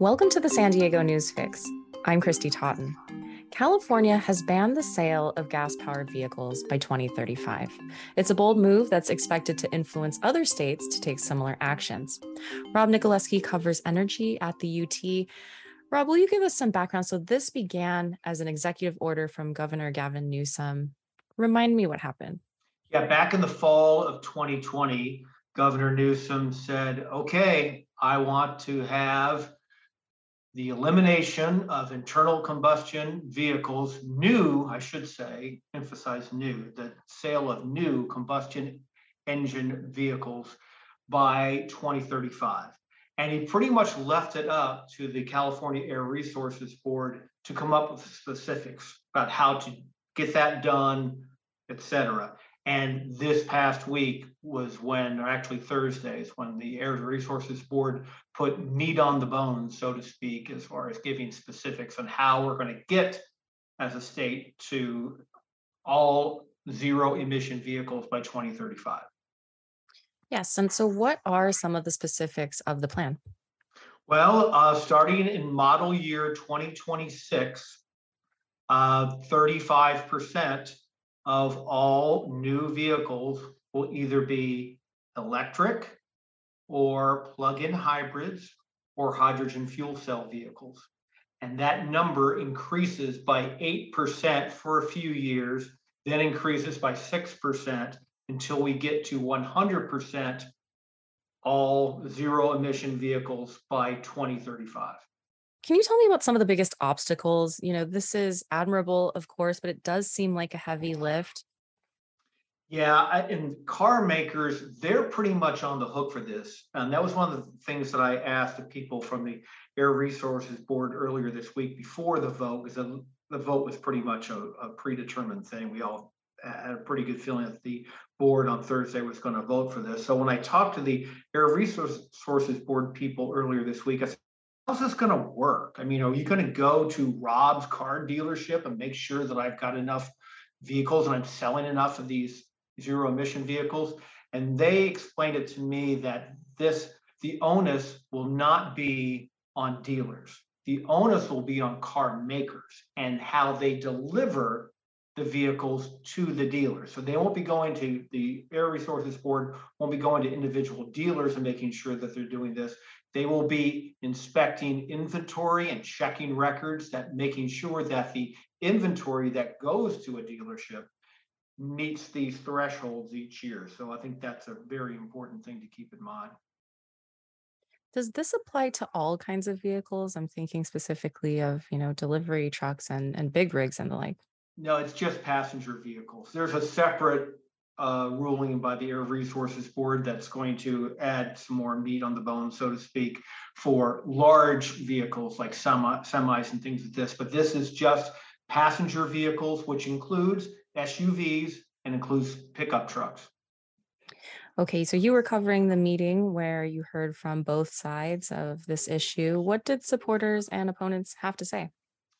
Welcome to the San Diego News Fix. I'm Christy Totten. California has banned the sale of gas powered vehicles by 2035. It's a bold move that's expected to influence other states to take similar actions. Rob Nikolewski covers energy at the UT. Rob, will you give us some background? So, this began as an executive order from Governor Gavin Newsom. Remind me what happened. Yeah, back in the fall of 2020, Governor Newsom said, okay, I want to have the elimination of internal combustion vehicles, new, I should say, emphasize new, the sale of new combustion engine vehicles by 2035. And he pretty much left it up to the California Air Resources Board to come up with specifics about how to get that done, et cetera. And this past week was when, or actually Thursdays, when the Air Resources Board put meat on the bones, so to speak, as far as giving specifics on how we're going to get as a state to all zero emission vehicles by 2035. Yes. And so, what are some of the specifics of the plan? Well, uh, starting in model year 2026, uh, 35% of all new vehicles will either be electric or plug-in hybrids or hydrogen fuel cell vehicles. And that number increases by 8% for a few years, then increases by 6% until we get to 100% all zero emission vehicles by 2035. Can you tell me about some of the biggest obstacles? You know, this is admirable, of course, but it does seem like a heavy lift. Yeah, and car makers, they're pretty much on the hook for this. And that was one of the things that I asked the people from the Air Resources Board earlier this week before the vote, because the, the vote was pretty much a, a predetermined thing. We all had a pretty good feeling that the board on Thursday was going to vote for this. So when I talked to the Air Resources Board people earlier this week, I said, how's this going to work? I mean, are you going to go to Rob's car dealership and make sure that I've got enough vehicles and I'm selling enough of these zero emission vehicles? And they explained it to me that this, the onus will not be on dealers. The onus will be on car makers and how they deliver the vehicles to the dealers. So they won't be going to the Air Resources Board, won't be going to individual dealers and making sure that they're doing this. They will be inspecting inventory and checking records that making sure that the inventory that goes to a dealership meets these thresholds each year. So I think that's a very important thing to keep in mind. Does this apply to all kinds of vehicles? I'm thinking specifically of, you know, delivery trucks and, and big rigs and the like. No, it's just passenger vehicles. There's a separate uh, ruling by the Air Resources Board that's going to add some more meat on the bone, so to speak, for large vehicles like semi, semis and things like this. But this is just passenger vehicles, which includes SUVs and includes pickup trucks. Okay, so you were covering the meeting where you heard from both sides of this issue. What did supporters and opponents have to say?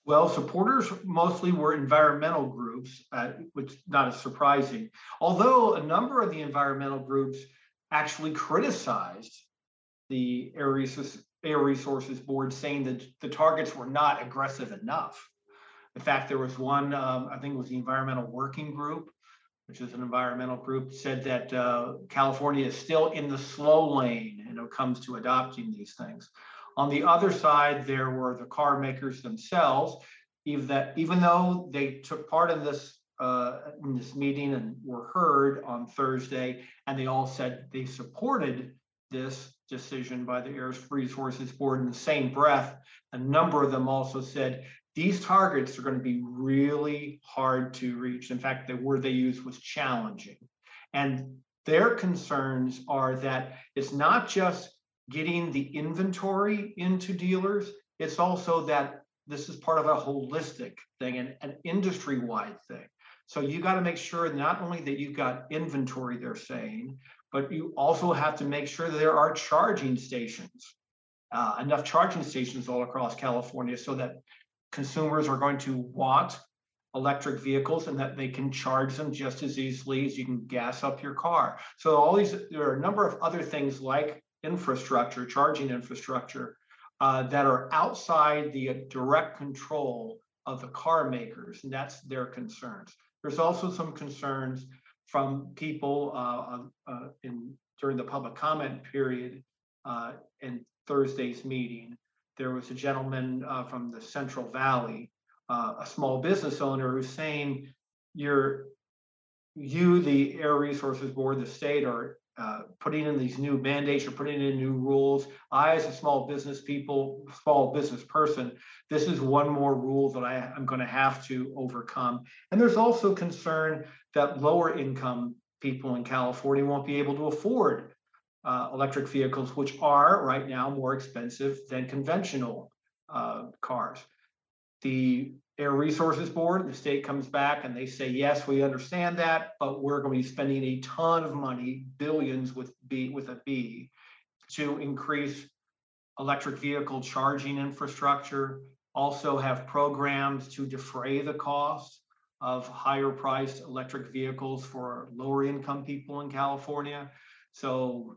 Well, supporters mostly were environmental groups, uh, which not as surprising. Although a number of the environmental groups actually criticized the Air Resources, Air Resources Board, saying that the targets were not aggressive enough. In fact, there was one, um, I think it was the Environmental Working Group, which is an environmental group, said that uh, California is still in the slow lane when it comes to adopting these things. On the other side, there were the car makers themselves, even that even though they took part in this uh, in this meeting and were heard on Thursday, and they all said they supported this decision by the Air Resources Board in the same breath. A number of them also said these targets are going to be really hard to reach. In fact, the word they used was challenging. And their concerns are that it's not just getting the inventory into dealers. It's also that this is part of a holistic thing and an industry wide thing. So you got to make sure not only that you've got inventory, they're saying, but you also have to make sure that there are charging stations, uh, enough charging stations all across California so that consumers are going to want electric vehicles and that they can charge them just as easily as you can gas up your car. So all these, there are a number of other things like infrastructure, charging infrastructure, uh, that are outside the direct control of the car makers, and that's their concerns. There's also some concerns from people uh, uh, in during the public comment period uh, in Thursday's meeting. There was a gentleman uh, from the Central Valley, uh, a small business owner, who's saying, "You're you, the Air Resources Board, the state, are uh, putting in these new mandates or putting in new rules. I, as a small business people, small business person, this is one more rule that I, I'm going to have to overcome. And there's also concern that lower income people in California won't be able to afford uh, electric vehicles, which are right now more expensive than conventional uh, cars. The Air Resources Board, the state comes back and they say, yes, we understand that, but we're going to be spending a ton of money, billions with B with a B, to increase electric vehicle charging infrastructure, also have programs to defray the cost of higher priced electric vehicles for lower income people in California. So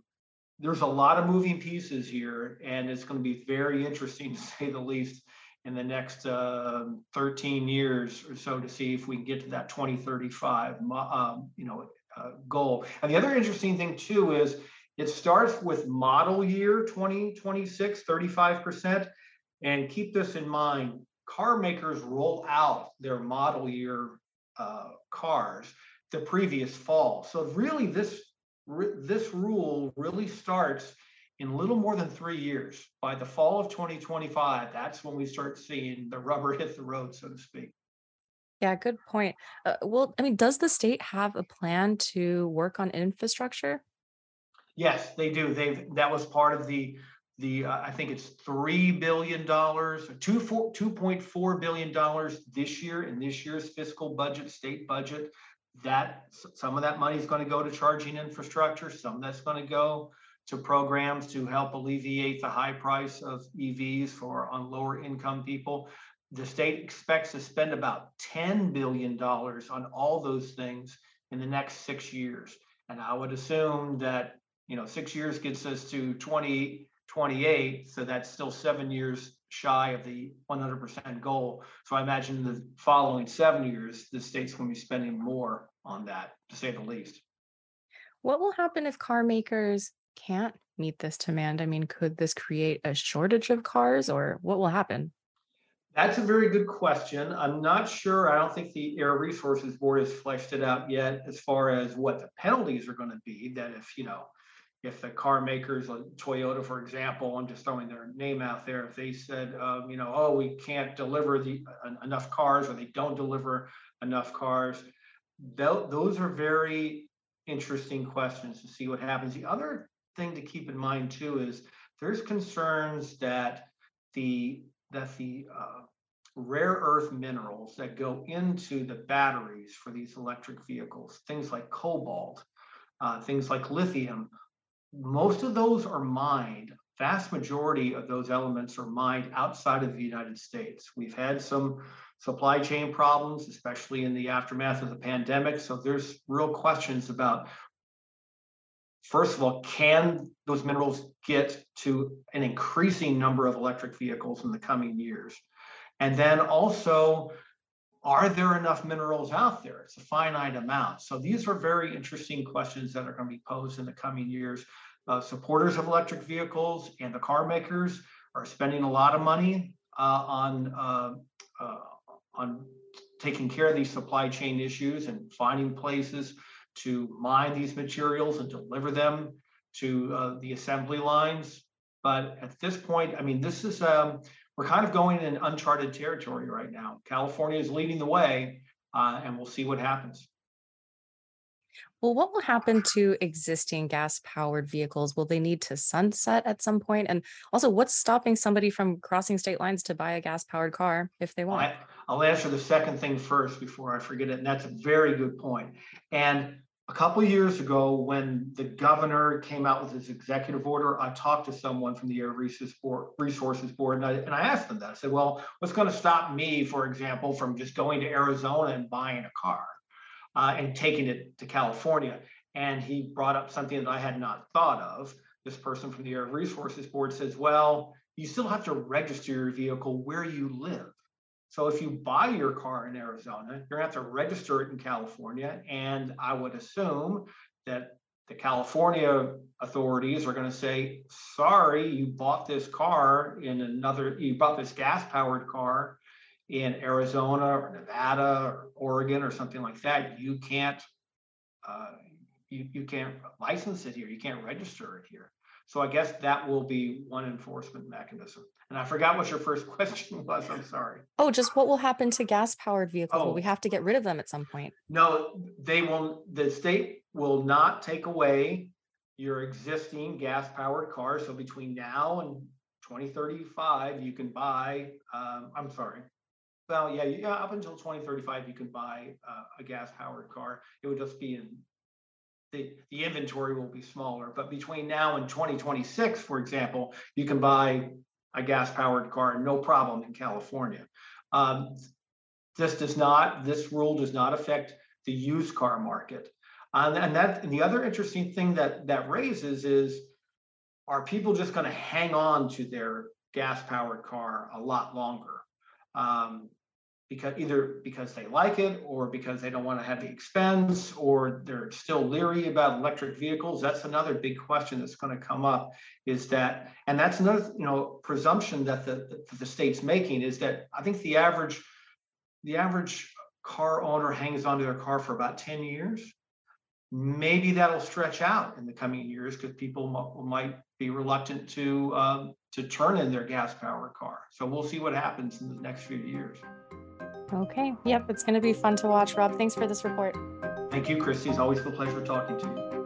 there's a lot of moving pieces here, and it's going to be very interesting to say the least in the next uh, 13 years or so to see if we can get to that 2035 um, you know uh, goal. And the other interesting thing too is it starts with model year 2026 35% and keep this in mind car makers roll out their model year uh, cars the previous fall so really this this rule really starts in little more than three years, by the fall of 2025, that's when we start seeing the rubber hit the road, so to speak. Yeah, good point. Uh, well, I mean, does the state have a plan to work on infrastructure? Yes, they do. They've that was part of the the uh, I think it's three billion dollars, two four two point four billion dollars this year in this year's fiscal budget, state budget. That some of that money is going to go to charging infrastructure. Some that's going to go to programs to help alleviate the high price of EVs for on lower income people. The state expects to spend about $10 billion on all those things in the next six years. And I would assume that, you know, six years gets us to 2028. So that's still seven years shy of the 100% goal. So I imagine in the following seven years, the state's going to be spending more on that, to say the least. What will happen if car makers can't meet this demand? I mean, could this create a shortage of cars or what will happen? That's a very good question. I'm not sure. I don't think the Air Resources Board has fleshed it out yet as far as what the penalties are going to be. That if, you know, if the car makers, like Toyota, for example, I'm just throwing their name out there, if they said, um, you know, oh, we can't deliver the uh, enough cars or they don't deliver enough cars, those are very interesting questions to see what happens. The other thing to keep in mind too is there's concerns that the that the uh, rare earth minerals that go into the batteries for these electric vehicles, things like cobalt, uh, things like lithium, most of those are mined. Vast majority of those elements are mined outside of the United States. We've had some supply chain problems, especially in the aftermath of the pandemic. So there's real questions about first of all, can those minerals get to an increasing number of electric vehicles in the coming years? And then also, are there enough minerals out there? It's a finite amount. So these are very interesting questions that are going to be posed in the coming years. Uh, supporters of electric vehicles and the car makers are spending a lot of money uh, on uh, uh on taking care of these supply chain issues and finding places to mine these materials and deliver them to uh, the assembly lines. But at this point, I mean, this is, um, we're kind of going in uncharted territory right now. California is leading the way, uh, and we'll see what happens. Well, what will happen to existing gas powered vehicles? Will they need to sunset at some point? And also, what's stopping somebody from crossing state lines to buy a gas powered car if they want? I'll answer the second thing first before I forget it. And that's a very good point. And a couple years ago, when the governor came out with his executive order, I talked to someone from the Air Resources Board, and, I, and I asked them that. I said, well, what's going to stop me, for example, from just going to Arizona and buying a car uh, and taking it to California? And he brought up something that I had not thought of. This person from the Air Resources Board says, well, you still have to register your vehicle where you live. So if you buy your car in Arizona, you're gonna have to register it in California. And I would assume that the California authorities are going to say, sorry, you bought this car in another, you bought this gas powered car in Arizona or Nevada or Oregon or something like that. You can't, uh, you, you can't license it here. You can't register it here. So I guess that will be one enforcement mechanism. And I forgot what your first question was. I'm sorry. Oh, just what will happen to gas powered vehicles? Oh. Will we have to get rid of them at some point? No, they will, the state will not take away your existing gas powered car. So between now and 2035, you can buy, um, I'm sorry. Well, yeah, yeah, up until 2035, you can buy uh, a gas powered car. It would just be in the, the inventory will be smaller. But between now and 2026, for example, you can buy a gas powered car no problem in California. Um, this does not, this rule does not affect the used car market. And that and the other interesting thing that that raises is are people just going to hang on to their gas powered car a lot longer? Um, because either because they like it or because they don't want to have the expense or they're still leery about electric vehicles that's another big question that's going to come up is that and that's another you know presumption that the, the, state's making is that i think the average the average car owner hangs onto their car for about 10 years. Maybe that'll stretch out in the coming years because people m- might be reluctant to um, to turn in their gas powered car. So we'll see what happens in the next few years Okay. Yep. It's going to be fun to watch. Rob, thanks for this report. Thank you, Christy. It's always a pleasure talking to you.